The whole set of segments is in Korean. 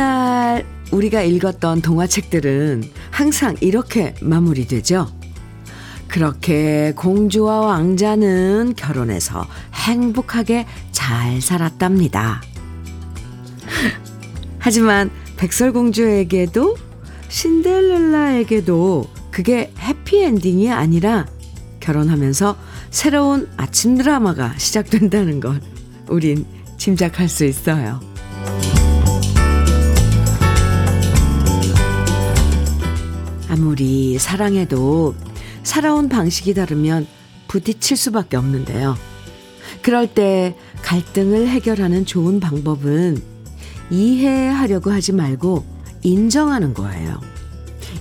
옛날 우리가 읽었던 동화책들은 항상 이렇게 마무리되죠. 그렇게 공주와 왕자는 결혼해서 행복하게 잘 살았답니다. 하지만 백설공주에게도 신데렐라에게도 그게 해피엔딩이 아니라 결혼하면서 새로운 아침 드라마가 시작된다는 걸 우린 짐작할 수 있어요. 아무리 사랑해도 살아온 방식이 다르면 부딪힐 수밖에 없는데요. 그럴 때 갈등을 해결하는 좋은 방법은 이해하려고 하지 말고 인정하는 거예요.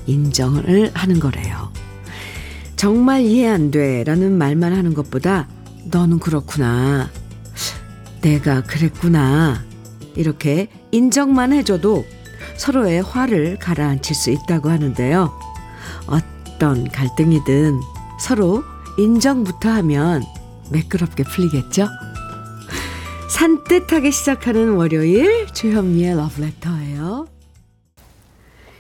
인정을 하는 거래요. 정말 이해 안 돼. 라는 말만 하는 것보다 너는 그렇구나. 내가 그랬구나. 이렇게 인정만 해줘도 서로의 화를 가라앉힐 수 있다고 하는데요. 어떤 갈등이든 서로 인정부터 하면 매끄럽게 풀리겠죠? 산뜻하게 시작하는 월요일 주현미의 러브레터예요.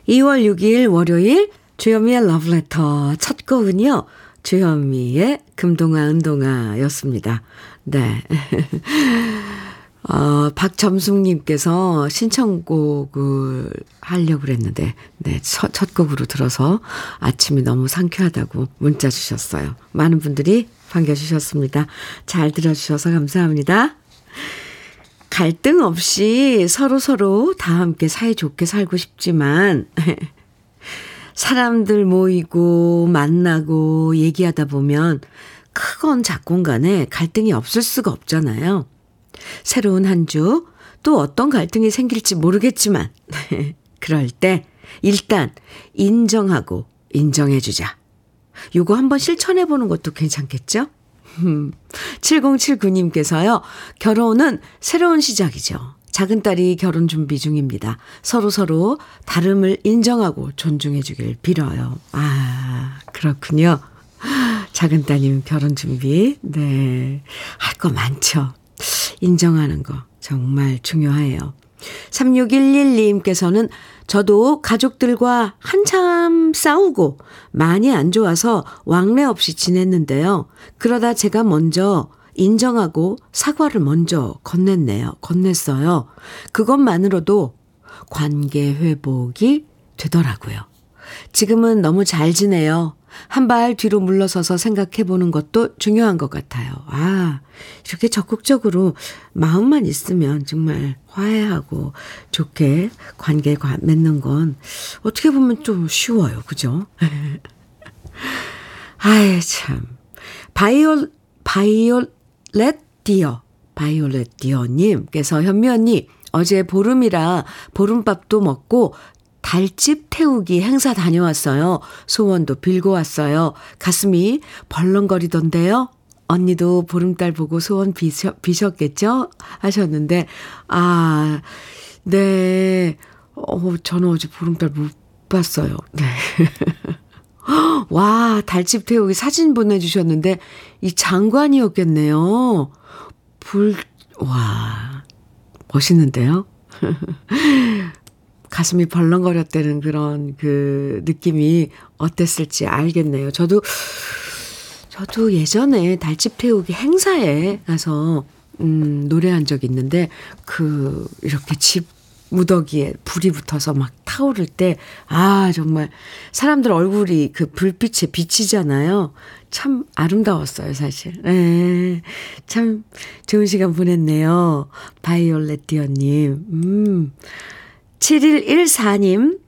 2월 6일 월요일 주현미의 러브레터 첫 곡은요. 주현미의 금동아 은동아였습니다. 네. 어, 박점숙님께서 신청곡을 하려고 그랬는데, 네, 첫, 첫 곡으로 들어서 아침이 너무 상쾌하다고 문자 주셨어요. 많은 분들이 반겨주셨습니다. 잘 들어주셔서 감사합니다. 갈등 없이 서로서로 다 함께 사이좋게 살고 싶지만, 사람들 모이고 만나고 얘기하다 보면 크건 작건 간에 갈등이 없을 수가 없잖아요. 새로운 한 주 또 어떤 갈등이 생길지 모르겠지만 그럴 때 일단 인정하고 인정해주자. 요거 한번 실천해 보는 것도 괜찮겠죠? 7079님께서요, 결혼은 새로운 시작이죠. 작은 딸이 결혼 준비 중입니다. 서로서로 다름을 인정하고 존중해 주길 빌어요. 아, 그렇군요. 작은 따님 결혼 준비. 네. 할 거 많죠. 인정하는 거 정말 중요해요. 3611님께서는 저도 가족들과 한참 싸우고 많이 안 좋아서 왕래 없이 지냈는데요. 그러다 제가 먼저 인정하고 사과를 먼저 건넸네요. 건넸어요. 그것만으로도 관계 회복이 되더라고요. 지금은 너무 잘 지내요. 한 발 뒤로 물러서서 생각해 보는 것도 중요한 것 같아요. 아, 이렇게 적극적으로 마음만 있으면 정말 화해하고 좋게 관계 맺는 건 어떻게 보면 좀 쉬워요. 그죠? 아이, 참. 바이올, 바이올렛 디어, 바이올렛 디어님께서 현미 언니, 어제 보름이라 보름밥도 먹고 달집 태우기 행사 다녀왔어요. 소원도 빌고 왔어요. 가슴이 벌렁거리던데요. 언니도 보름달 보고 소원 비셨, 비셨겠죠? 하셨는데, 아, 네. 어, 저는 어제 보름달 못 봤어요. 네. 와, 달집 태우기 사진 보내주셨는데, 이 장관이었겠네요. 불, 와, 멋있는데요? 가슴이 벌렁거렸다는 그런 그 느낌이 어땠을지 알겠네요. 저도, 저도 예전에 달집 태우기 행사에 가서, 음, 노래한 적이 있는데, 그, 이렇게 집 무더기에 불이 붙어서 막 타오를 때, 아, 정말, 사람들 얼굴이 그 불빛에 비치잖아요. 참 아름다웠어요, 사실. 예. 참 좋은 시간 보냈네요. 바이올렛 디어님. 음. 7114님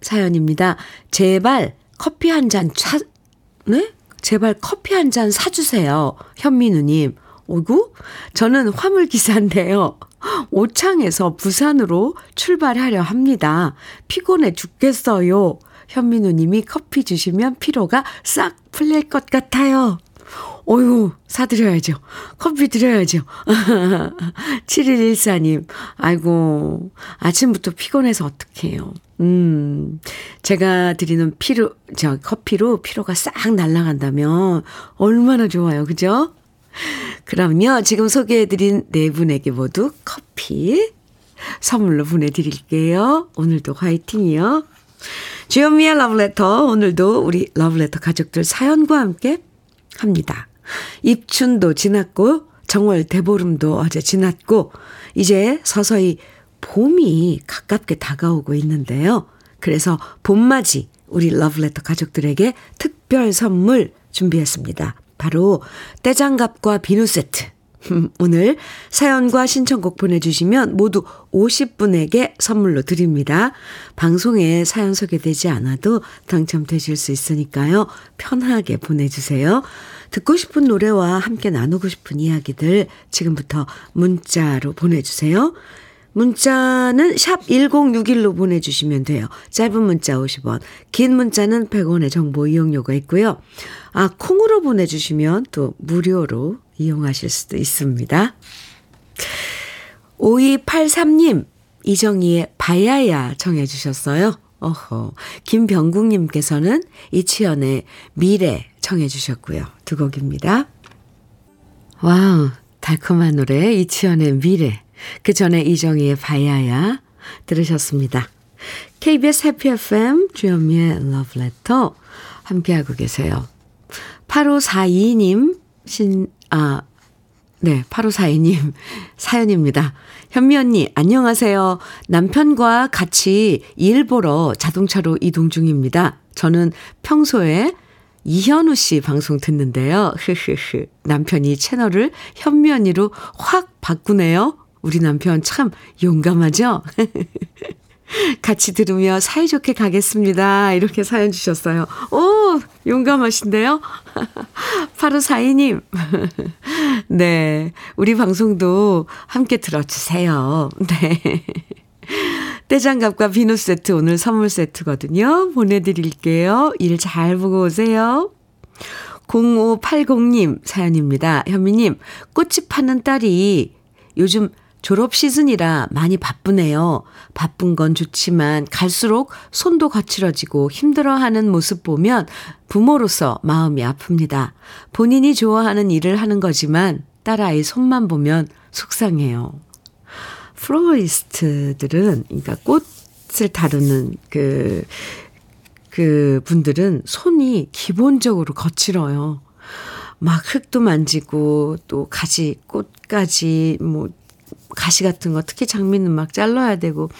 사연입니다. 제발 커피 한잔 사, 네? 제발 커피 한 잔 사주세요. 현민우님. 오구? 저는 화물기사인데요. 오창에서 부산으로 출발하려 합니다. 피곤해 죽겠어요. 현민우 님이 커피 주시면 피로가 싹 풀릴 것 같아요. 어유 사드려야죠. 커피 드려야죠. 7114님, 아이고, 아침부터 피곤해서 어떡해요. 음, 제가 드리는 피로, 저, 커피로 피로가 싹 날아간다면 얼마나 좋아요. 그죠? 그럼요, 지금 소개해드린 네 분에게 모두 커피 선물로 보내드릴게요. 오늘도 화이팅이요. 주현미의 러브레터. 오늘도 우리 러브레터 가족들 사연과 함께 합니다. 입춘도 지났고, 정월 대보름도 어제 지났고, 이제 서서히 봄이 가깝게 다가오고 있는데요. 그래서 봄맞이 우리 러브레터 가족들에게 특별 선물 준비했습니다. 바로 떼장갑과 비누 세트. 오늘 사연과 신청곡 보내주시면 모두 50분에게 선물로 드립니다. 방송에 사연 소개되지 않아도 당첨되실 수 있으니까요. 편하게 보내주세요. 듣고 싶은 노래와 함께 나누고 싶은 이야기들 지금부터 문자로 보내주세요. 문자는 샵 1061로 보내주시면 돼요. 짧은 문자 50원, 긴 문자는 100원의 정보 이용료가 있고요. 아, 콩으로 보내주시면 또 무료로 이용하실 수도 있습니다. 5283님, 이정희의 바야야 청해주셨어요. 어허. 김병국님께서는 이치현의 미래 청해 주셨고요. 두 곡입니다. wow, 달콤한 노래, 이치현의 미래. 그 전에 이정희의 바야야 들으셨습니다. KBS 해피 FM 주현미의 러브레터 함께하고 계세요. 8542님 신, 아, 네, 8542님 사연입니다. 현미 언니, 안녕하세요. 남편과 같이 일 보러 자동차로 이동 중입니다. 저는 평소에 이현우 씨 방송 듣는데요. 흐흐흐. 남편이 채널을 언니로 확 바꾸네요. 우리 남편 참 용감하죠? 같이 들으며 사이좋게 가겠습니다. 이렇게 사연 주셨어요. 오, 용감하신데요? 8542님. 네. 우리 방송도 함께 들어주세요. 네. 떼장갑과 비누 세트 오늘 선물 세트거든요. 보내드릴게요. 일 잘 보고 오세요. 0580님 사연입니다. 현미님, 꽃집 파는 딸이 요즘 졸업 시즌이라 많이 바쁘네요. 바쁜 건 좋지만 갈수록 손도 거칠어지고 힘들어하는 모습 보면 부모로서 마음이 아픕니다. 본인이 좋아하는 일을 하는 거지만 딸아이 손만 보면 속상해요. 플로리스트들은, 그러니까 꽃을 다루는 그, 그 분들은 손이 기본적으로 거칠어요. 막 흙도 만지고 또 가지 꽃까지 뭐 가시 같은 거 특히 장미는 막 잘라야 되고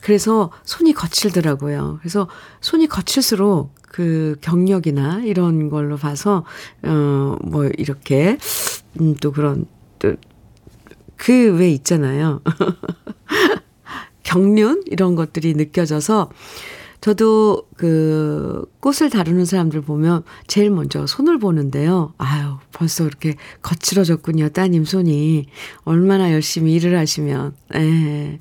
그래서 손이 거칠더라고요. 그래서 손이 거칠수록 그 경력이나 이런 걸로 봐서 어뭐 이렇게 음또 그런 또 그 왜 있잖아요. 경륜 이런 것들이 느껴져서 저도 그 꽃을 다루는 사람들 보면 제일 먼저 손을 보는데요. 아유, 벌써 그렇게 거칠어졌군요. 따님 손이. 얼마나 열심히 일을 하시면. 예.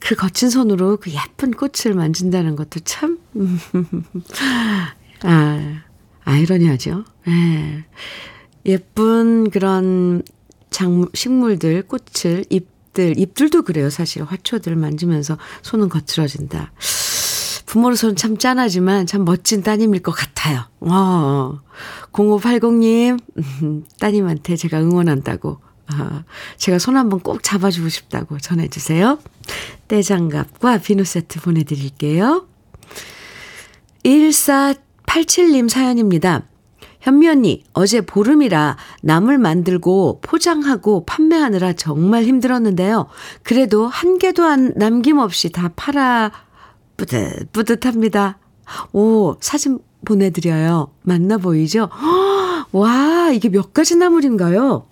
그 거친 손으로 그 예쁜 꽃을 만진다는 것도 참, 아, 아이러니하죠. 예. 예쁜 그런 장, 식물들, 꽃을, 잎들, 잎들도 그래요. 사실 화초들 만지면서 손은 거칠어진다. 부모로서는 참 짠하지만 참 멋진 따님일 것 같아요. 와, 0580님, 따님한테 제가 응원한다고, 아, 제가 손 한번 꼭 잡아주고 싶다고 전해주세요. 떼장갑과 비누 세트 보내드릴게요. 1487님 사연입니다. 현미 언니, 어제 보름이라 나물 만들고 포장하고 판매하느라 정말 힘들었는데요. 그래도 한 개도 안 남김없이 다 팔아 뿌듯, 뿌듯합니다. 오, 사진 보내드려요. 맞나 보이죠? 와, 이게 몇 가지 나물인가요?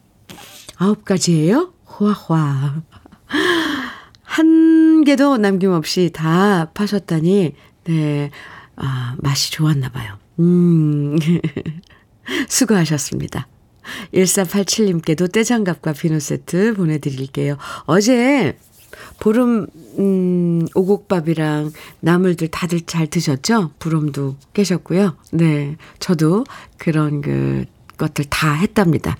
아홉 가지예요? 화화. 한 개도 남김없이 다 파셨다니, 네, 아, 맛이 좋았나 봐요. 음, 수고하셨습니다. 1487님께도 떼장갑과 비누 세트 보내드릴게요. 어제 보름, 음, 오곡밥이랑 나물들 다들 잘 드셨죠? 부름도 깨셨고요. 네. 저도 그런 그 것들 다 했답니다.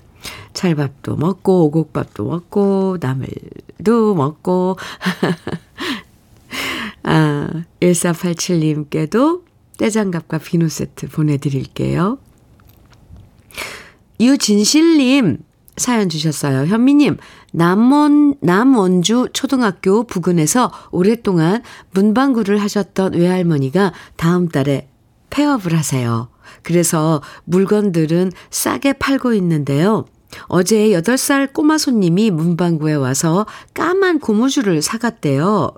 찰밥도 먹고, 오곡밥도 먹고, 나물도 먹고. 아, 1487님께도 떼장갑과 비누 세트 보내드릴게요. 유진실님, 사연 주셨어요. 현미님, 남원, 남원주 초등학교 부근에서 오랫동안 문방구를 하셨던 외할머니가 다음 달에 폐업을 하세요. 그래서 물건들은 싸게 팔고 있는데요. 어제 8살 꼬마 손님이 문방구에 와서 까만 고무줄을 사갔대요.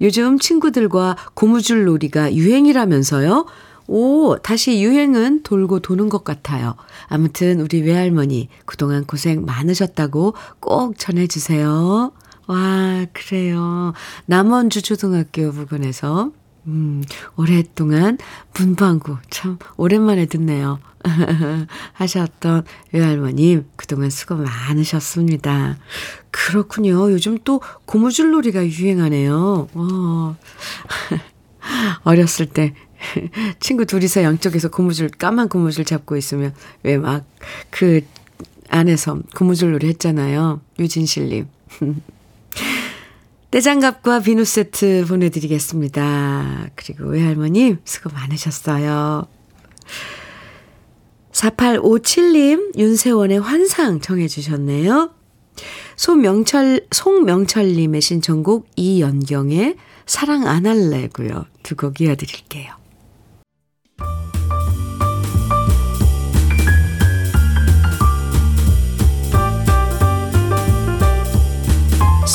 요즘 친구들과 고무줄 놀이가 유행이라면서요? 오, 다시 유행은 돌고 도는 것 같아요. 아무튼 우리 외할머니 그동안 고생 많으셨다고 꼭 전해주세요. 와, 그래요. 남원주 초등학교 부근에서 음, 오랫동안 문방구 참 오랜만에 듣네요. 하셨던 외할머님 그동안 수고 많으셨습니다. 그렇군요. 요즘 또 고무줄놀이가 유행하네요. 어. 어렸을 때 친구 둘이서 양쪽에서 고무줄 까만 고무줄 잡고 있으면 왜 막 그 안에서 고무줄 놀이 했잖아요. 유진실님. 떼장갑과 비누 세트 보내드리겠습니다. 그리고 외할머님 수고 많으셨어요. 4857님 윤세원의 환상 정해 주셨네요. 소명철 송명철님의 신청곡 이연경의 사랑 안 할래고요. 두 곡 이어드릴게요.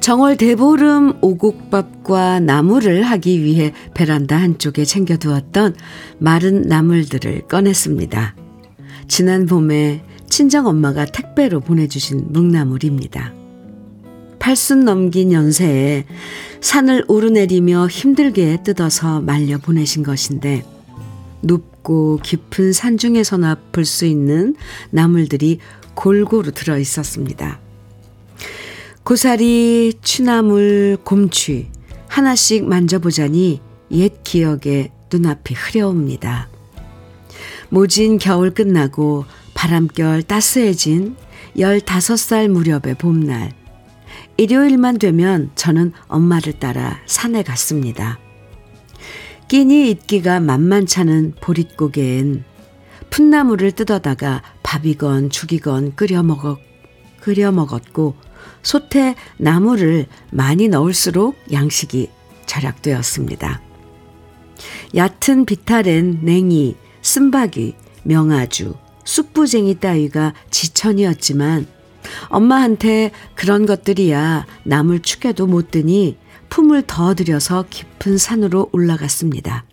정월 대보름 오곡밥과 나물을 하기 위해 베란다 한쪽에 챙겨두었던 마른 나물들을 꺼냈습니다. 지난 봄에 친정 엄마가 택배로 보내주신 묵나물입니다. 팔순 넘긴 연세에 산을 오르내리며 힘들게 뜯어서 말려 보내신 것인데 높고 깊은 산 중에서나 볼 수 있는 나물들이 골고루 들어 있었습니다. 고사리, 취나물, 곰취 하나씩 만져보자니 옛 기억에 눈앞이 흐려옵니다. 모진 겨울 끝나고 바람결 따스해진 15살 무렵의 봄날. 일요일만 되면 저는 엄마를 따라 산에 갔습니다. 끼니 있기가 만만찮은 보릿고개엔 풋나물을 뜯어다가 밥이건 죽이건 끓여 먹었, 끓여 먹었고 솥에 나물을 많이 넣을수록 양식이 절약되었습니다. 얕은 비탈엔 냉이, 쓴바귀, 명아주, 쑥부쟁이 따위가 지천이었지만 엄마한테 그런 것들이야 나물 축에도 못 드니 품을 더 들여서 깊은 산으로 올라갔습니다.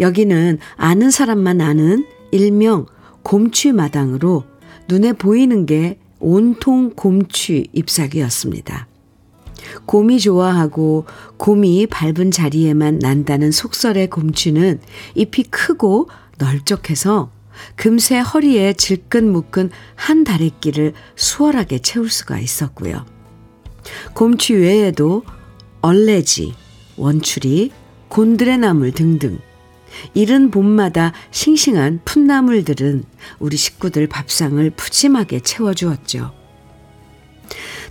여기는 아는 사람만 아는 일명 곰취 마당으로 눈에 보이는 게 온통 곰취 잎사귀였습니다. 곰이 좋아하고 곰이 밟은 자리에만 난다는 속설의 곰취는 잎이 크고 넓적해서 금세 허리에 질끈 묶은 한 다래끼를 수월하게 채울 수가 있었고요. 곰취 외에도 얼레지, 원추리, 곤드레나물 등등 이른 봄마다 싱싱한 풋나물들은 우리 식구들 밥상을 푸짐하게 채워주었죠.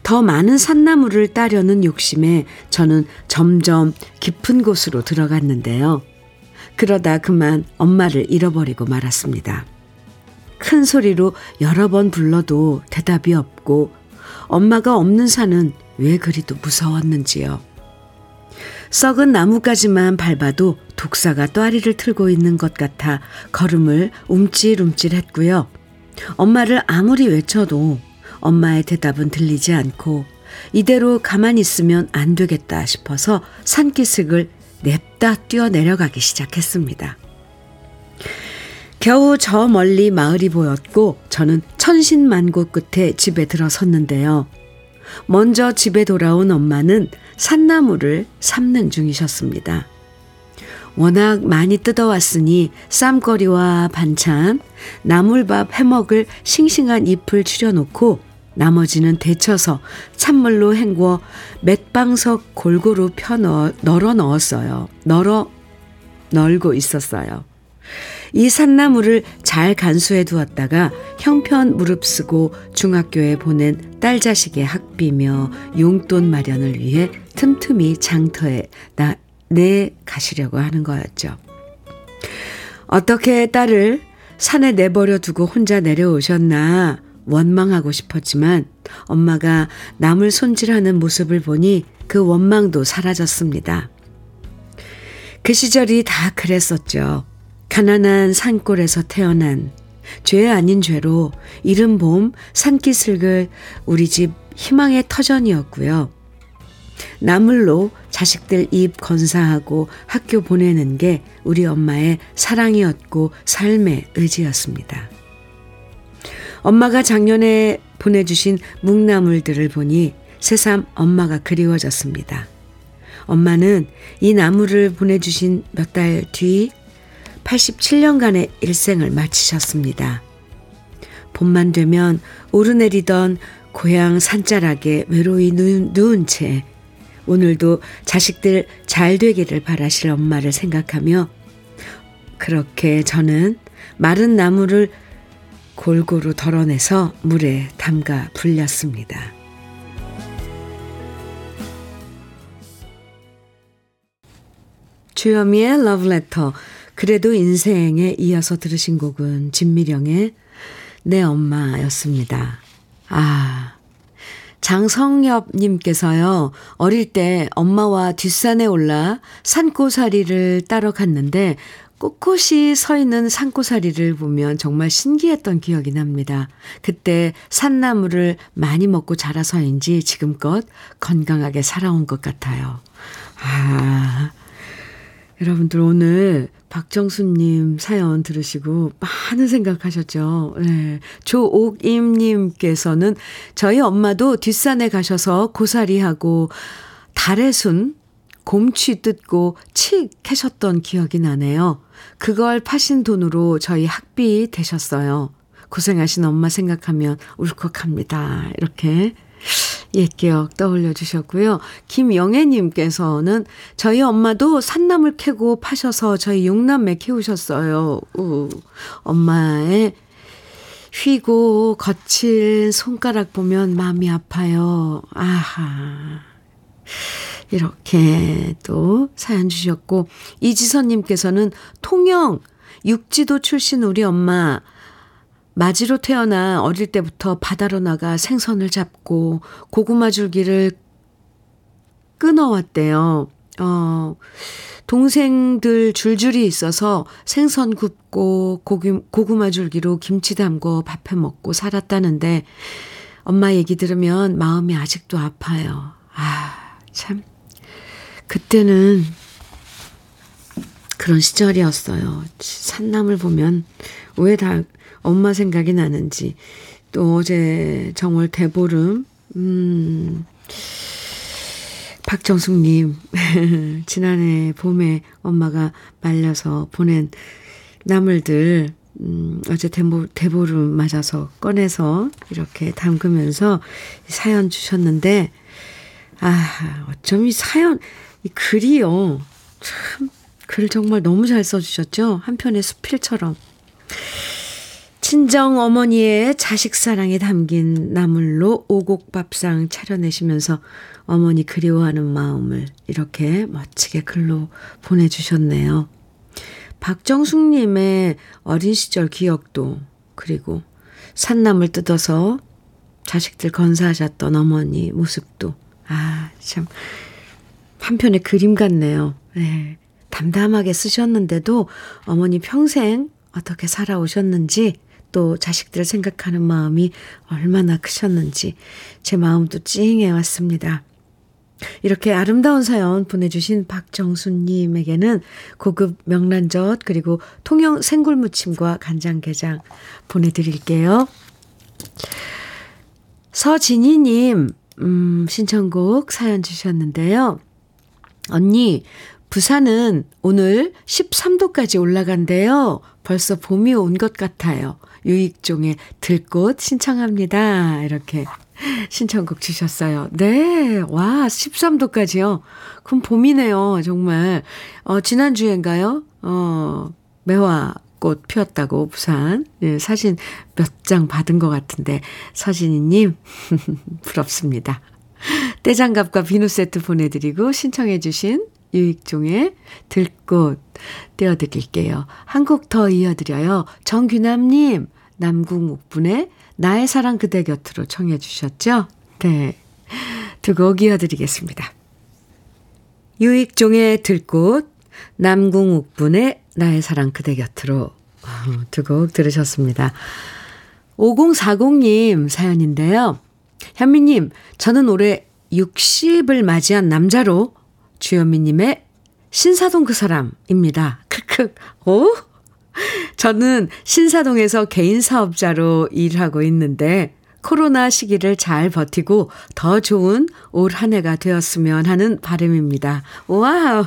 더 많은 산나물을 따려는 욕심에 저는 점점 깊은 곳으로 들어갔는데요. 그러다 그만 엄마를 잃어버리고 말았습니다. 큰 소리로 여러 번 불러도 대답이 없고 엄마가 없는 산은 왜 그리도 무서웠는지요. 썩은 나무까지만 밟아도 독사가 또아리를 틀고 있는 것 같아 걸음을 움찔움찔 했고요. 엄마를 아무리 외쳐도 엄마의 대답은 들리지 않고 이대로 가만히 있으면 안 되겠다 싶어서 산기슭을 냅다 뛰어 내려가기 시작했습니다. 겨우 저 멀리 마을이 보였고 저는 천신만고 끝에 집에 들어섰는데요. 먼저 집에 돌아온 엄마는 산나물을 삶는 중이셨습니다. 워낙 많이 뜯어왔으니 쌈거리와 반찬, 나물밥 해먹을 싱싱한 잎을 추려놓고 나머지는 데쳐서 찬물로 헹궈 맷방석 골고루 펴 널어 넣었어요. 널어 널고 있었어요. 이 산나물을 잘 간수해 두었다가 형편 무릅쓰고 중학교에 보낸 딸 자식의 학비며 용돈 마련을 위해 틈틈이 장터에 나, 내 가시려고 하는 거였죠. 어떻게 딸을 산에 내버려 두고 혼자 내려오셨나 원망하고 싶었지만 엄마가 남을 손질하는 모습을 보니 그 원망도 사라졌습니다. 그 시절이 다 그랬었죠. 가난한 산골에서 태어난 죄 아닌 죄로 이른 봄 산기슭을 우리 집 희망의 터전이었고요. 나물로 자식들 입 건사하고 학교 보내는 게 우리 엄마의 사랑이었고 삶의 의지였습니다. 엄마가 작년에 보내주신 묵나물들을 보니 새삼 엄마가 그리워졌습니다. 엄마는 이 나물을 보내주신 몇 달 뒤 87년간의 일생을 마치셨습니다. 봄만 되면 오르내리던 고향 산자락에 외로이 누운 채 오늘도 자식들 잘 되기를 바라실 엄마를 생각하며 그렇게 저는 마른 나무를 골고루 덜어내서 물에 담가 불렸습니다. 주여미의 러브레터 그래도 인생에 이어서 들으신 곡은 진미령의 내 엄마였습니다. 아, 장성엽님께서요, 어릴 때 엄마와 뒷산에 올라 산고사리를 따러 갔는데, 꼿꼿이 서 있는 산고사리를 보면 정말 신기했던 기억이 납니다. 그때 산나물을 많이 먹고 자라서인지 지금껏 건강하게 살아온 것 같아요. 아, 여러분들 오늘 박정수님 사연 들으시고 많은 생각하셨죠. 네. 조옥임님께서는 저희 엄마도 뒷산에 가셔서 고사리하고 달의 순, 곰취 뜯고 치 캐셨던 기억이 나네요. 그걸 파신 돈으로 저희 학비 되셨어요. 고생하신 엄마 생각하면 울컥합니다. 이렇게 옛 기억 떠올려 주셨고요. 김영애님께서는 저희 엄마도 산나물 캐고 파셔서 저희 용남매 키우셨어요. 우, 엄마의 휘고 거칠 손가락 보면 마음이 아파요. 아하. 이렇게 또 사연 주셨고, 이지선님께서는 통영 육지도 출신 우리 엄마 마지로 태어나 어릴 때부터 바다로 나가 생선을 잡고 고구마 줄기를 끊어왔대요. 어, 동생들 줄줄이 있어서 생선 굽고 고기, 고구마 줄기로 김치 담고 밥해 먹고 살았다는데 엄마 얘기 들으면 마음이 아직도 아파요. 아, 참. 그때는 그런 시절이었어요. 산남을 보면 왜 다 엄마 생각이 나는지 또 어제 정월 대보름 음 박정숙님 지난해 봄에 엄마가 말려서 보낸 나물들 음, 어제 대보, 대보름 맞아서 꺼내서 이렇게 담그면서 사연 주셨는데, 아, 어쩜 이 사연, 이 글이요. 참, 글 정말 너무 잘 써주셨죠? 한편의 수필처럼. 친정 어머니의 자식 사랑이 담긴 나물로 오곡밥상 차려내시면서 어머니 그리워하는 마음을 이렇게 멋지게 글로 보내주셨네요. 박정숙님의 어린 시절 기억도 그리고 산나물 뜯어서 자식들 건사하셨던 어머니 모습도 아 참 한편의 그림 같네요. 네. 담담하게 쓰셨는데도 어머니 평생 어떻게 살아오셨는지 또 자식들을 생각하는 마음이 얼마나 크셨는지 제 마음도 찡해 왔습니다. 이렇게 아름다운 사연 보내주신 박정수님에게는 고급 명란젓 그리고 통영 생굴무침과 간장게장 보내드릴게요. 서진희님, 음, 신청곡 사연 주셨는데요. 언니, 부산은 오늘 13도까지 올라간대요. 벌써 봄이 온 것 같아요. 유익종의 들꽃 신청합니다. 이렇게 신청곡 주셨어요. 네, 와, 13도까지요. 그럼 봄이네요, 정말. 어, 지난주엔가요? 어, 매화 꽃 피었다고, 부산. 네, 사진 몇 장 받은 것 같은데, 서진이님, 부럽습니다. 떼장갑과 비누 세트 보내드리고, 신청해주신 유익종의 들꽃 띄워드릴게요. 한 곡 더 이어드려요. 정규남님, 남궁옥분의 나의 사랑 그대 곁으로 청해 주셨죠? 네. 두곡 이어드리겠습니다. 유익종의 들꽃, 남궁옥분의 나의 사랑 그대 곁으로 어, 두곡 들으셨습니다. 5040님 사연인데요. 현미님, 저는 올해 60을 맞이한 남자로 주현미님의 신사동 그 사람입니다. 크크. 오? 저는 신사동에서 개인 사업자로 일하고 있는데 코로나 시기를 잘 버티고 더 좋은 올 한 해가 되었으면 하는 바람입니다. wow.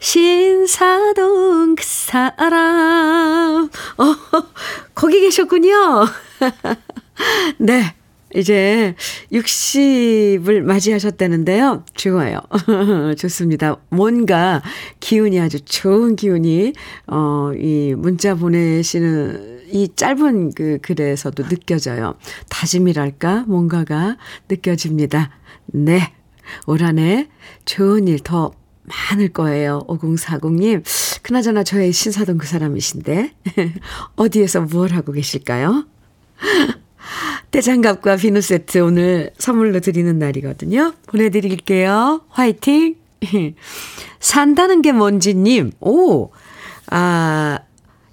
신사동 그 사람. 어, 거기 계셨군요. 네. 이제 60을 맞이하셨다는데요. 좋아요. 좋습니다. 뭔가 기운이 아주 좋은 기운이, 어, 이 문자 보내시는 이 짧은 그 글에서도 느껴져요. 다짐이랄까? 뭔가가 느껴집니다. 네. 올 한 해 좋은 일 더 많을 거예요. 5040님. 그나저나 저의 신사동 그 사람이신데. 어디에서 무엇 하고 계실까요? 떼장갑과 비누 세트 오늘 선물로 드리는 날이거든요. 보내드릴게요. 화이팅! 산다는 게 뭔지님, 오! 아,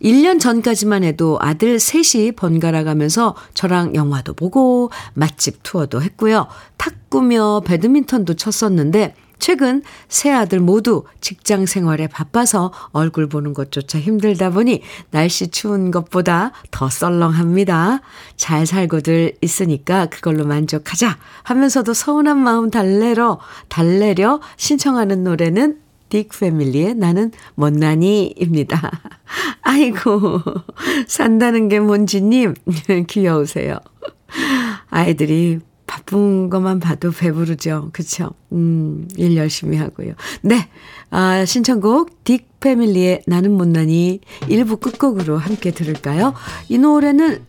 1년 전까지만 해도 아들 셋이 번갈아 가면서 저랑 영화도 보고 맛집 투어도 했고요. 탁구며 배드민턴도 쳤었는데 최근 세 아들 모두 직장 생활에 바빠서 얼굴 보는 것조차 힘들다 보니 날씨 추운 것보다 더 썰렁합니다. 잘 살고들 있으니까 그걸로 만족하자 하면서도 서운한 마음 달래러, 달래려 신청하는 노래는 딕 패밀리의 나는 못난이입니다. 아이고, 산다는 게 뭔지님, 귀여우세요. 아이들이 바쁜 것만 봐도 배부르죠. 그쵸? 음, 일 열심히 하고요. 네. 아, 신청곡 딕 패밀리의 나는 못나니 1부 끝곡으로 함께 들을까요? 이 노래는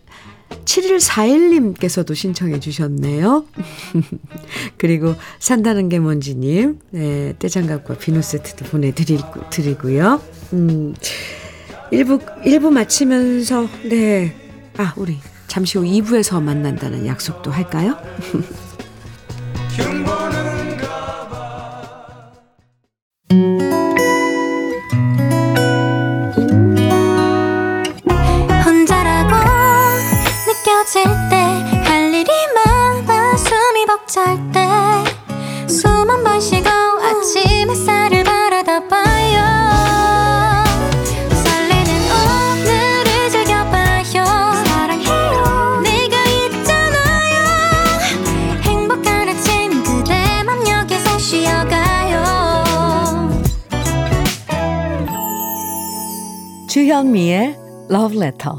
7141님께서도 신청해 주셨네요. 그리고 산다는 게 뭔지님, 네, 떼장갑과 비누 세트도 보내드리고요. 음, 1부, 1부 마치면서, 네. 아, 우리 잠시 후 2부에서 만난다는 약속도 할까요? 할 일이 많아 숨이 벅찰 때 주현미의 Love Letter.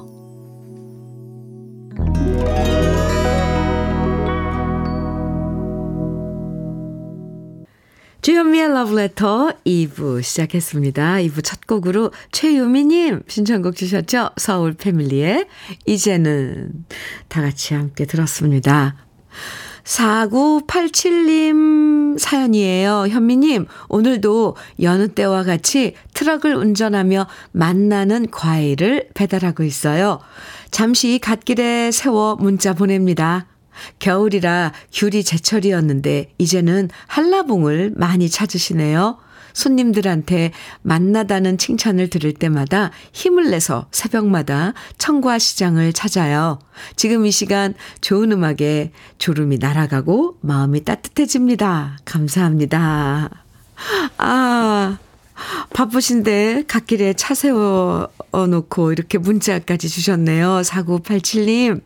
주현미의 Love Letter 2부 시작했습니다. 2부 첫 곡으로 최유미님 신청곡 주셨죠? 서울 패밀리의 이제는 다 같이 함께 들었습니다. 4987님 사연이에요. 현미님, 오늘도 여느 때와 같이 트럭을 운전하며 만나는 과일을 배달하고 있어요. 잠시 갓길에 세워 문자 보냅니다. 겨울이라 귤이 제철이었는데 이제는 한라봉을 많이 찾으시네요. 손님들한테 만나다는 칭찬을 들을 때마다 힘을 내서 새벽마다 청과 시장을 찾아요. 지금 이 시간 좋은 음악에 졸음이 날아가고 마음이 따뜻해집니다. 감사합니다. 아, 바쁘신데 갓길에 차 세워 놓고 이렇게 문자까지 주셨네요. 4987님.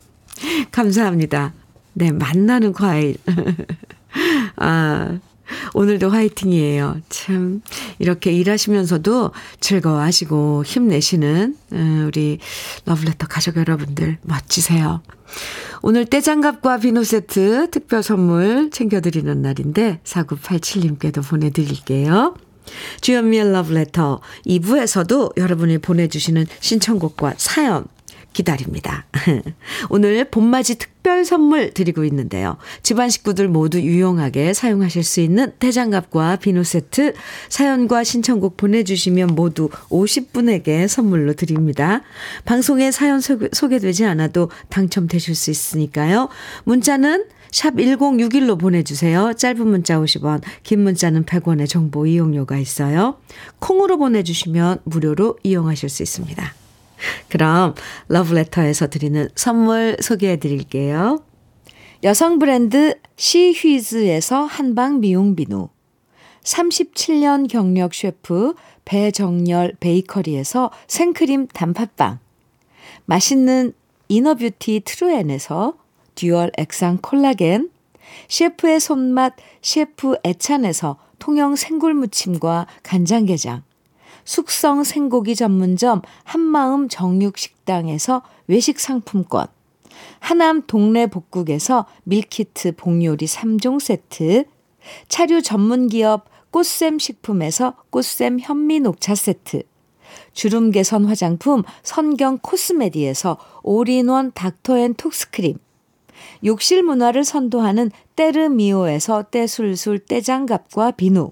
감사합니다. 네, 만나는 과일. 아, 오늘도 화이팅이에요. 참, 이렇게 일하시면서도 즐거워하시고 힘내시는 음, 우리 러브레터 가족 여러분들 멋지세요. 오늘 떼장갑과 비누 세트 특별 선물 챙겨드리는 날인데 4987님께도 보내드릴게요. 주연미의 러브레터 2부에서도 여러분이 보내주시는 신청곡과 사연 기다립니다. 오늘 봄맞이 특별 선물 드리고 있는데요. 집안 식구들 모두 유용하게 사용하실 수 있는 대장갑과 비누 세트 사연과 신청곡 보내주시면 모두 50분에게 선물로 드립니다. 방송에 사연 소개, 되지 않아도 당첨되실 수 있으니까요. 문자는 샵 1061로 보내주세요. 짧은 문자 50원, 긴 문자는 100원의 정보 이용료가 있어요. 콩으로 보내주시면 무료로 이용하실 수 있습니다. 그럼 러브레터에서 드리는 선물 소개해 드릴게요. 여성 브랜드 시휘즈에서 한방 미용 비누 37년 경력 셰프 배정열 베이커리에서 생크림 단팥빵 맛있는 inner beauty 트루엔에서 dual 액상 콜라겐 셰프의 손맛 셰프 애찬에서 통영 생굴 무침과 간장게장 숙성 생고기 전문점 한마음 정육식당에서 외식 상품권, 하남 동네 복국에서 밀키트 복요리 3종 세트, 차류 전문 기업 꽃샘 식품에서 꽃샘 현미 녹차 세트, 주름 개선 화장품 선경 코스메디에서 올인원 닥터앤톡스크림, 욕실 문화를 선도하는 때르미오에서 때술술 때장갑과 비누,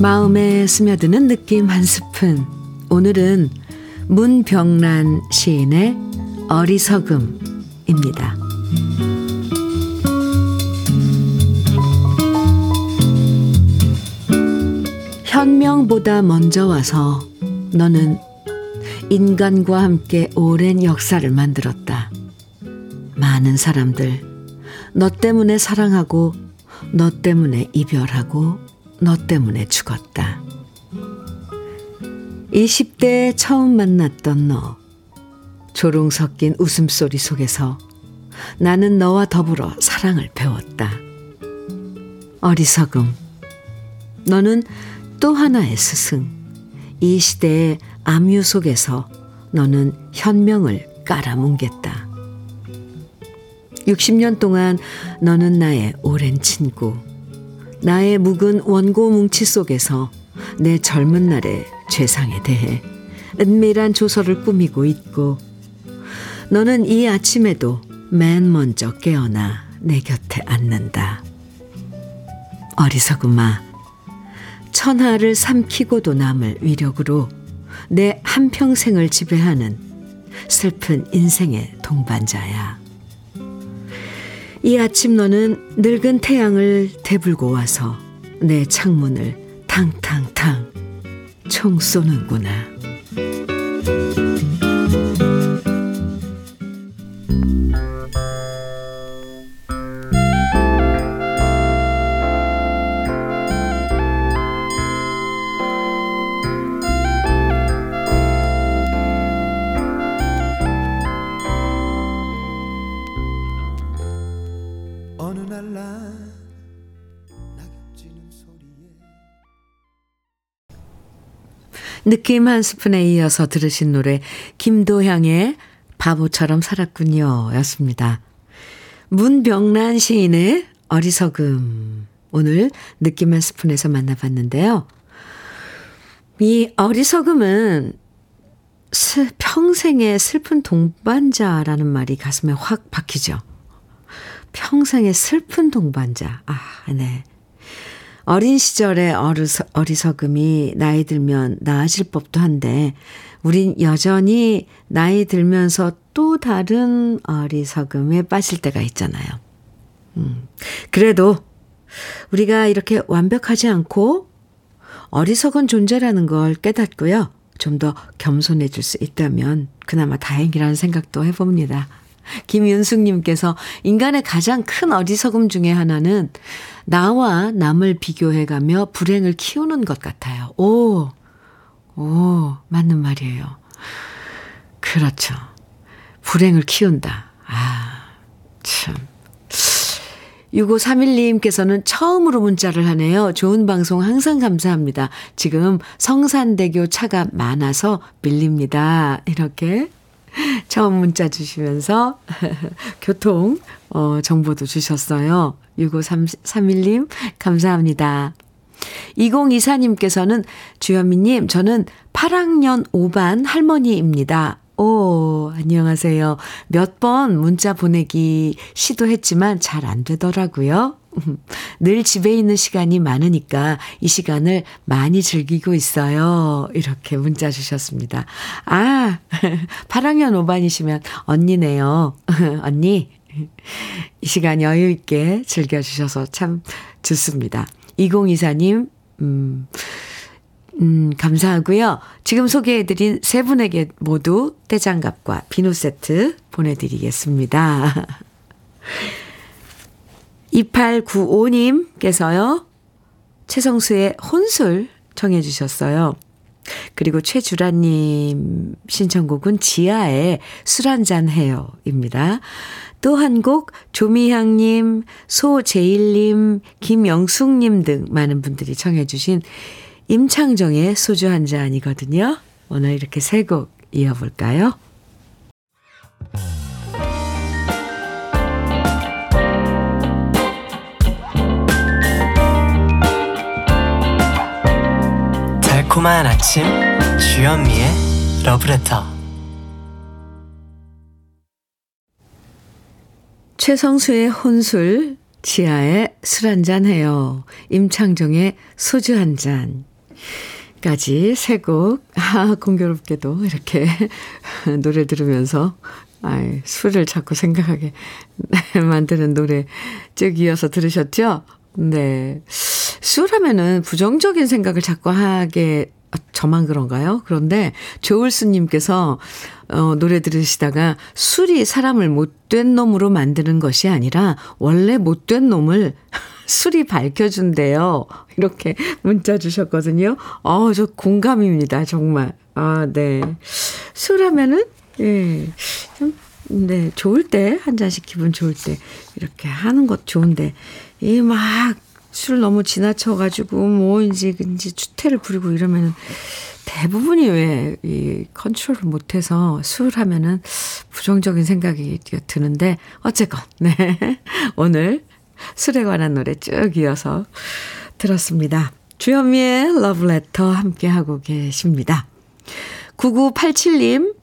마음에 스며드는 느낌 한 스푼. 오늘은 문병란 시인의 어리석음입니다. 현명보다 먼저 와서 너는 인간과 함께 오랜 역사를 만들었다. 많은 사람들, 너 때문에 사랑하고, 너 때문에 이별하고, 너 때문에 죽었다. 20대에 처음 만났던 너. 조롱 섞인 웃음소리 속에서 나는 너와 더불어 사랑을 배웠다. 어리석음. 너는 또 하나의 스승. 이 시대의 암유 속에서 너는 현명을 깔아뭉갰다. 60년 동안 너는 나의 오랜 친구. 나의 묵은 원고 뭉치 속에서 내 젊은 날의 죄상에 대해 은밀한 조서를 꾸미고 있고 너는 이 아침에도 맨 먼저 깨어나 내 곁에 앉는다. 어리석음아 천하를 삼키고도 남을 위력으로 내 한평생을 지배하는 슬픈 인생의 동반자야. 이 아침 너는 늙은 태양을 대불고 와서 내 창문을 탕탕탕 총 쏘는구나. 느낌 한 스푼에 이어서 들으신 노래 김도향의 바보처럼 살았군요 였습니다. 문병란 시인의 어리석음 오늘 느낌 한 스푼에서 만나봤는데요. 이 어리석음은 스, 평생의 슬픈 동반자라는 말이 가슴에 확 박히죠. 평생의 슬픈 동반자. 아, 네. 어린 시절의 어리서, 어리석음이 나이 들면 나아질 법도 한데, 우린 여전히 나이 들면서 또 다른 어리석음에 빠질 때가 있잖아요. 음, 그래도 우리가 이렇게 완벽하지 않고 어리석은 존재라는 걸 깨닫고요. 좀 더 겸손해질 수 있다면 그나마 다행이라는 생각도 해봅니다. 김윤숙님께서 인간의 가장 큰 어리석음 중에 하나는 나와 남을 비교해가며 불행을 키우는 것 같아요. 오, 오, 맞는 말이에요. 그렇죠. 불행을 키운다. 아, 참. 6531님께서는 처음으로 문자를 하네요. 좋은 방송 항상 감사합니다. 지금 성산대교 차가 많아서 밀립니다. 이렇게 처음 문자 주시면서 교통 어, 정보도 주셨어요. 6531님 감사합니다. 2024님께서는 주현미님 저는 8학년 5반 할머니입니다. 오, 안녕하세요. 몇 번 문자 보내기 시도했지만 잘 안 되더라고요. 늘 집에 있는 시간이 많으니까 이 시간을 많이 즐기고 있어요. 이렇게 문자 주셨습니다. 아, 8학년 5반이시면 언니네요. 언니, 이 시간 여유 있게 즐겨주셔서 참 좋습니다. 2024님, 음, 음, 감사하고요. 지금 소개해드린 세 분에게 모두 떼장갑과 비누 세트 보내드리겠습니다. 2895님께서요. 최성수의 혼술 청해 주셨어요. 그리고 최주라님 신청곡은 지하의 술 한잔 해요 입니다. 또 한 곡 조미향님, 소재일님, 김영숙님 등 많은 분들이 청해 주신 임창정의 소주 한 잔이거든요. 오늘 이렇게 세 곡 이어볼까요? 달콤한 아침 주현미의 러브레터 최성수의 혼술, 지하의 술 한잔 해요. 임창정의 소주 한 잔 까지 세 곡, 아, 공교롭게도 이렇게 노래 들으면서, 아이, 술을 자꾸 생각하게 만드는 노래 쭉 이어서 들으셨죠? 네. 술 하면은 부정적인 생각을 자꾸 하게, 아, 저만 그런가요? 그런데 조울수님께서 어, 노래 들으시다가 술이 사람을 못된 놈으로 만드는 것이 아니라 원래 못된 놈을 술이 밝혀준대요. 이렇게 문자 주셨거든요. 어, 저 공감입니다. 정말. 아, 네. 술 하면은, 예, 좀, 네, 좋을 때, 한 잔씩 기분 좋을 때, 이렇게 하는 것 좋은데, 이 막, 술 너무 지나쳐가지고, 뭐, 이제, 이제 추태를 부리고 이러면은, 대부분이 왜, 이, 컨트롤을 못해서 술 하면은 부정적인 생각이 드는데, 어쨌건, 네. 오늘 술에 관한 노래 쭉 이어서 들었습니다. 주현미의 러브레터 함께하고 계십니다. 9987님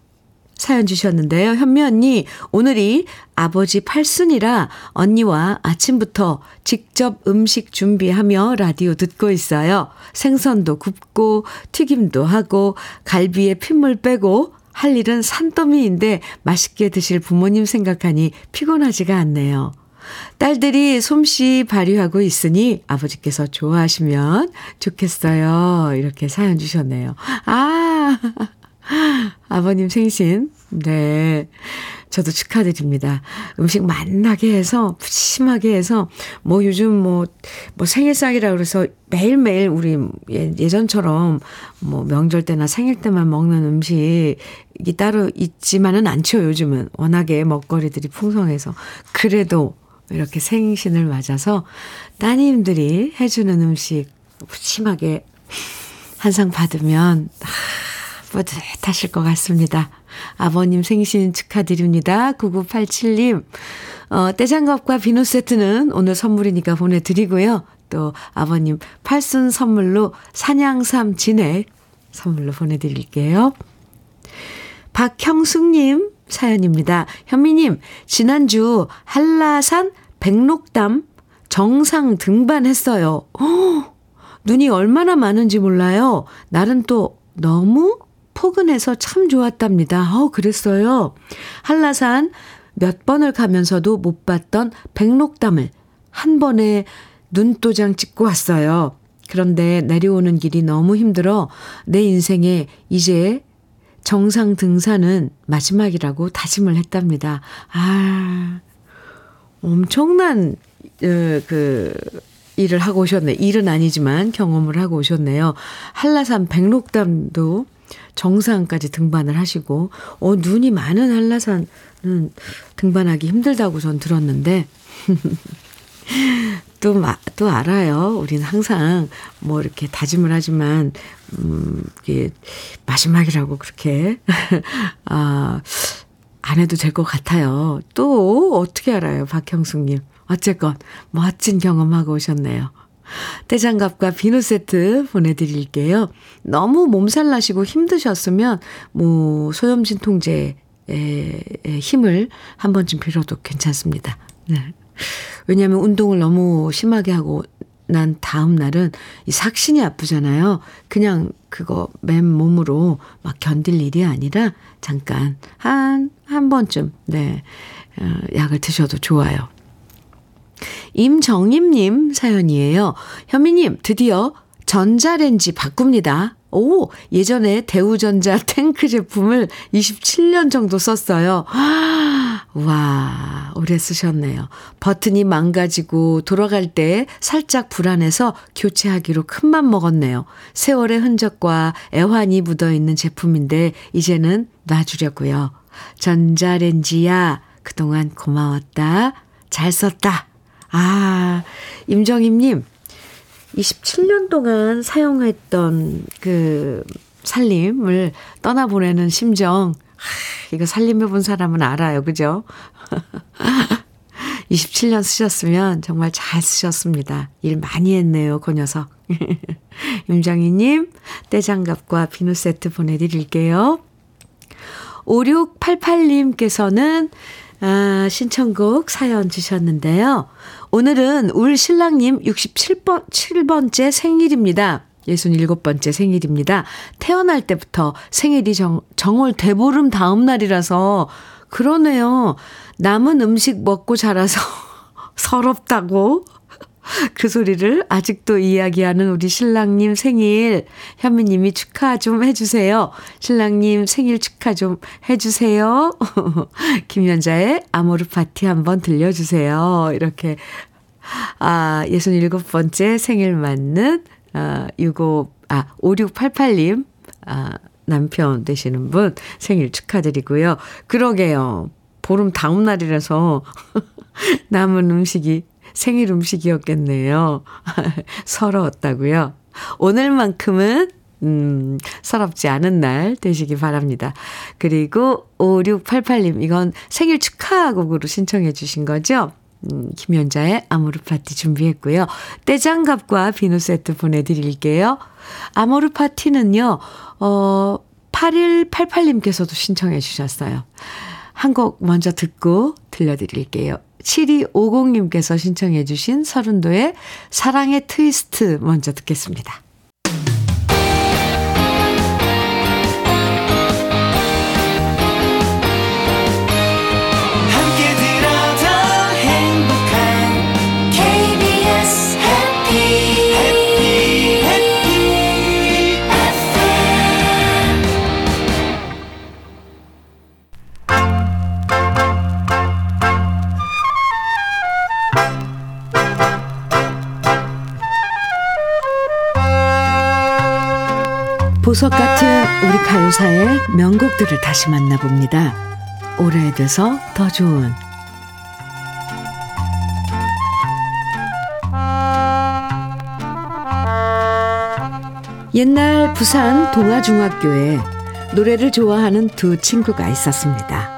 사연 주셨는데요. 현미 언니, 오늘이 아버지 팔순이라 언니와 아침부터 직접 음식 준비하며 라디오 듣고 있어요. 생선도 굽고 튀김도 하고 갈비에 핏물 빼고 할 일은 산더미인데 맛있게 드실 부모님 생각하니 피곤하지가 않네요. 딸들이 솜씨 발휘하고 있으니 아버지께서 좋아하시면 좋겠어요. 이렇게 사연 주셨네요. 아, 아버님 생신. 네. 저도 축하드립니다. 음식 맛나게 해서, 푸짐하게 해서, 뭐 요즘 뭐, 뭐 생일상이라 그래서 매일매일 우리 예- 예전처럼 뭐 명절 때나 생일 때만 먹는 음식이 따로 있지만은 않죠, 요즘은. 워낙에 먹거리들이 풍성해서. 그래도 이렇게 생신을 맞아서 따님들이 해주는 음식 푸짐하게 한 상 받으면 아, 뿌듯하실 것 같습니다. 아버님 생신 축하드립니다. 9987님. 어, 떼장갑과 비누 세트는 오늘 선물이니까 보내드리고요. 또 아버님 팔순 선물로 산양삼 진액 선물로 보내드릴게요. 박형숙님 사연입니다. 현미님, 지난주 한라산 백록담 정상 등반했어요. 허, 눈이 얼마나 많은지 몰라요. 날은 또 너무 포근해서 참 좋았답니다. 어, 그랬어요. 한라산 몇 번을 가면서도 못 봤던 백록담을 한 번에 눈도장 찍고 왔어요. 그런데 내려오는 길이 너무 힘들어 내 인생에 이제 정상 등산은 마지막이라고 다짐을 했답니다. 아, 엄청난, 어, 그, 일을 하고 오셨네. 일은 아니지만 경험을 하고 오셨네요. 한라산 백록담도 정상까지 등반을 하시고, 어, 눈이 많은 한라산은 등반하기 힘들다고 전 들었는데, 또, 마, 또 알아요. 우리는 항상 뭐 이렇게 다짐을 하지만, 음, 이게 마지막이라고 그렇게, 아, 안 해도 될 것 같아요. 또 어떻게 알아요, 박형숙님. 어쨌건 멋진 경험하고 오셨네요. 떼장갑과 비누 세트 보내드릴게요. 너무 몸살 나시고 힘드셨으면, 뭐, 소염진 통제에 힘을 한 번쯤 빌어도 괜찮습니다. 네. 왜냐하면 운동을 너무 심하게 하고 난 다음 날은 이 삭신이 아프잖아요. 그냥 그거 맨 몸으로 막 견딜 일이 아니라 잠깐 한, 한 번쯤, 네, 어, 약을 드셔도 좋아요. 임정임님 사연이에요. 현미님, 드디어 전자레인지 바꿉니다. 오, 예전에 대우전자 탱크 제품을 27년 정도 썼어요. 와, 오래 쓰셨네요. 버튼이 망가지고 돌아갈 때 살짝 불안해서 교체하기로 큰맘 먹었네요. 세월의 흔적과 애환이 묻어 있는 제품인데 이제는 놔주려고요. 전자레인지야, 그동안 고마웠다. 잘 썼다. 아, 임정임님, 27년 동안 사용했던 그 살림을 떠나보내는 심정, 하, 이거 살림해본 사람은 알아요. 그죠? 27년 쓰셨으면 정말 잘 쓰셨습니다. 일 많이 했네요, 그 녀석. 임정희님, 떼장갑과 비누 세트 보내드릴게요. 5688님께서는 아, 신청곡 사연 주셨는데요. 오늘은 울 신랑님 67번, 7번째 생일입니다. 67번째 생일입니다. 태어날 때부터 생일이 정, 정월 대보름 다음 날이라서 그러네요. 남은 음식 먹고 자라서 서럽다고 그 소리를 아직도 이야기하는 우리 신랑님 생일 현미님이 축하 좀 해주세요. 신랑님 생일 축하 좀 해주세요. 김연자의 아모르 파티 한번 들려주세요. 이렇게 아 67번째 생일 맞는 아 65, 아 5688님 아 남편 되시는 분 생일 축하드리고요. 그러게요. 보름 다음 날이라서 남은 음식이 생일 음식이었겠네요. 서러웠다고요. 오늘만큼은 음, 서럽지 않은 날 되시기 바랍니다. 그리고 5688님, 이건 생일 축하곡으로 신청해 주신 거죠? 음, 김연자의 아모르 파티 준비했고요. 떼장갑과 비누 세트 보내드릴게요. 아모르 파티는요, 어, 8188님께서도 신청해 주셨어요. 한 곡 먼저 듣고 들려드릴게요. 7250님께서 신청해 주신 서른도의 사랑의 트위스트 먼저 듣겠습니다. 우리 가요사의 명곡들을 다시 만나봅니다. 오래돼서 더 좋은 옛날 부산 동아중학교에 노래를 좋아하는 두 친구가 있었습니다.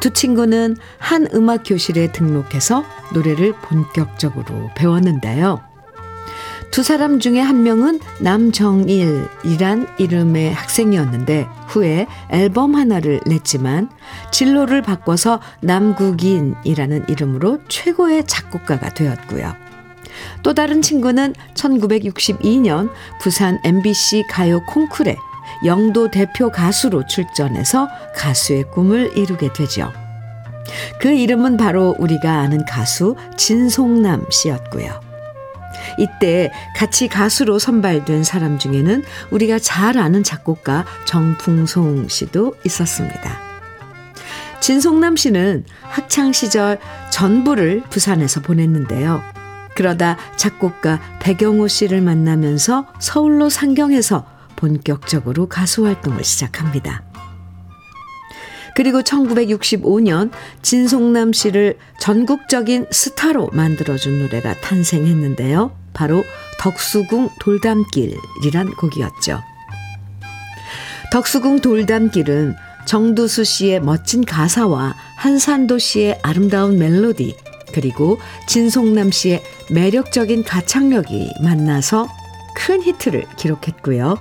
두 친구는 한 음악 교실에 등록해서 노래를 본격적으로 배웠는데요. 두 사람 중에 한 명은 남정일이란 이름의 학생이었는데 후에 앨범 하나를 냈지만 진로를 바꿔서 남국인이라는 이름으로 최고의 작곡가가 되었고요. 또 다른 친구는 1962년 부산 MBC 가요 콩쿨에 영도 대표 가수로 출전해서 가수의 꿈을 이루게 되죠. 그 이름은 바로 우리가 아는 가수 진송남 씨였고요. 이때 같이 가수로 선발된 사람 중에는 우리가 잘 아는 작곡가 정풍송 씨도 있었습니다. 진송남 씨는 학창 시절 전부를 부산에서 보냈는데요. 그러다 작곡가 배경호 씨를 만나면서 서울로 상경해서 본격적으로 가수 활동을 시작합니다. 그리고 1965년 진송남 씨를 전국적인 스타로 만들어준 노래가 탄생했는데요. 바로 덕수궁 돌담길이란 곡이었죠. 덕수궁 돌담길은 정두수 씨의 멋진 가사와 한산도 씨의 아름다운 멜로디, 그리고 진송남 씨의 매력적인 가창력이 만나서 큰 히트를 기록했고요.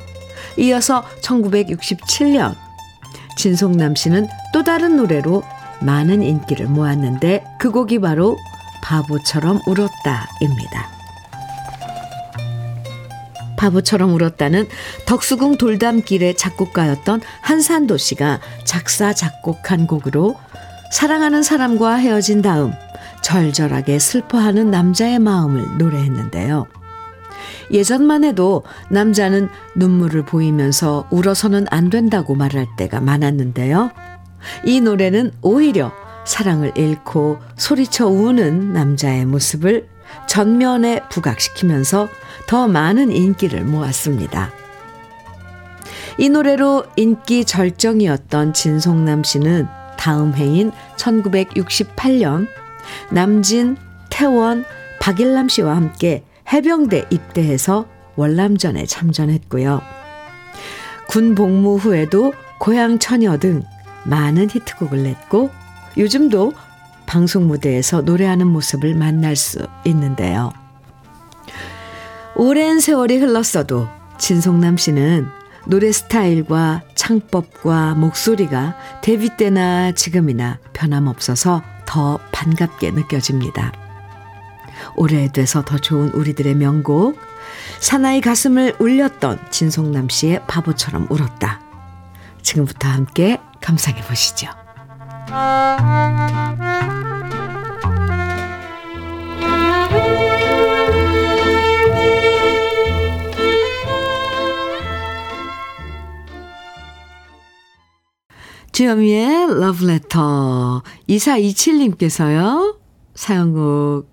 이어서 1967년 진송남 씨는 또 다른 노래로 많은 인기를 모았는데 그 곡이 바로 바보처럼 울었다입니다. 바보처럼 울었다는 덕수궁 돌담길의 작곡가였던 한산도 씨가 작사 작곡한 곡으로 사랑하는 사람과 헤어진 다음 절절하게 슬퍼하는 남자의 마음을 노래했는데요. 예전만 해도 남자는 눈물을 보이면서 울어서는 안 된다고 말할 때가 많았는데요. 이 노래는 오히려 사랑을 잃고 소리쳐 우는 남자의 모습을 전면에 부각시키면서 더 많은 인기를 모았습니다. 이 노래로 인기 절정이었던 진송남 씨는 다음 해인 1968년 남진, 태원, 박일남 씨와 함께 해병대 입대해서 월남전에 참전했고요. 군 복무 후에도 고향 처녀 등 많은 히트곡을 냈고 요즘도 방송 무대에서 노래하는 모습을 만날 수 있는데요. 오랜 세월이 흘렀어도 진송남 씨는 노래 스타일과 창법과 목소리가 데뷔 때나 지금이나 변함없어서 더 반갑게 느껴집니다. 오래돼서 더 좋은 우리들의 명곡 사나이 가슴을 울렸던 진송남 씨의 바보처럼 울었다. 지금부터 함께 감상해 보시죠. 주현미의 러브레터 2427님께서요. 사연곡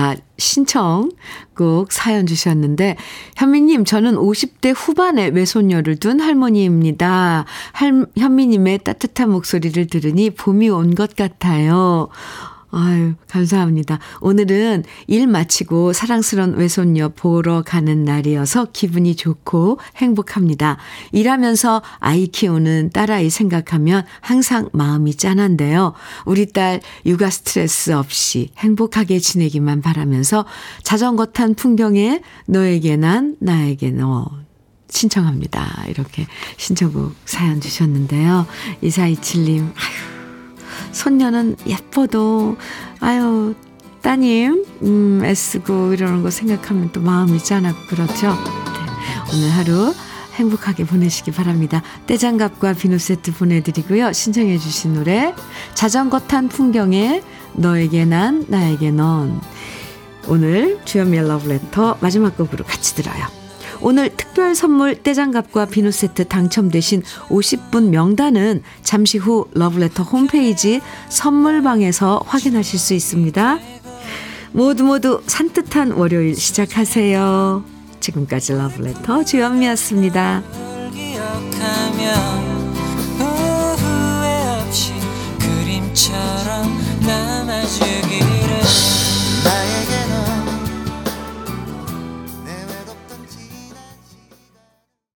아, 신청곡 사연 주셨는데, 현미님, 저는 50대 후반의 외손녀를 둔 할머니입니다. 할, 현미님의 따뜻한 목소리를 들으니 봄이 온 것 같아요. 아유, 감사합니다. 오늘은 일 마치고 사랑스런 외손녀 보러 가는 날이어서 기분이 좋고 행복합니다. 일하면서 아이 키우는 딸아이 생각하면 항상 마음이 짠한데요. 우리 딸 육아 스트레스 없이 행복하게 지내기만 바라면서 자전거 탄 풍경에 너에게 난 나에게 너 신청합니다. 이렇게 신청곡 사연 주셨는데요. 2427님, 아유. 손녀는 예뻐도 아유 따님 음 애쓰고 이러는 거 생각하면 또 마음이 짠하고 그렇죠. 네, 오늘 하루 행복하게 보내시기 바랍니다. 떼장갑과 비누 세트 보내드리고요. 신청해 주신 노래 자전거 탄 풍경에 너에게 난 나에게 넌 오늘 주연미의 러브레터 마지막 곡으로 같이 들어요. 오늘 특별 선물 떼장갑과 비누 세트 당첨되신 50분 명단은 잠시 후 러브레터 홈페이지 선물방에서 확인하실 수 있습니다. 모두 모두 산뜻한 월요일 시작하세요. 지금까지 러브레터 주현미였습니다.